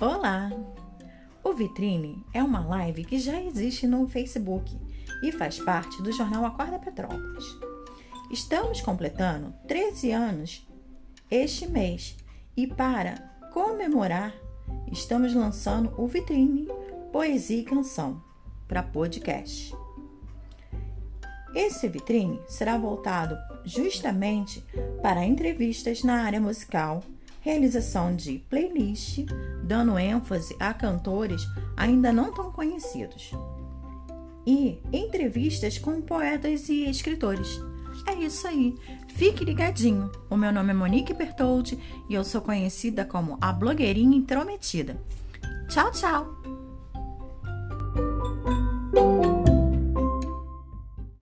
Olá! O Vitrine é uma live que já existe no Facebook e faz parte do jornal Acorda Petrópolis. Estamos completando 13 anos este mês e para comemorar, estamos lançando o Vitrine Poesia e Canção para podcast. Esse vitrine será voltado justamente para entrevistas na área musical realização de playlist, dando ênfase a cantores ainda não tão conhecidos, e entrevistas com poetas e escritores. É isso aí, fique ligadinho. O meu nome é Monique Bertoldi e eu sou conhecida como a blogueirinha intrometida. Tchau, tchau!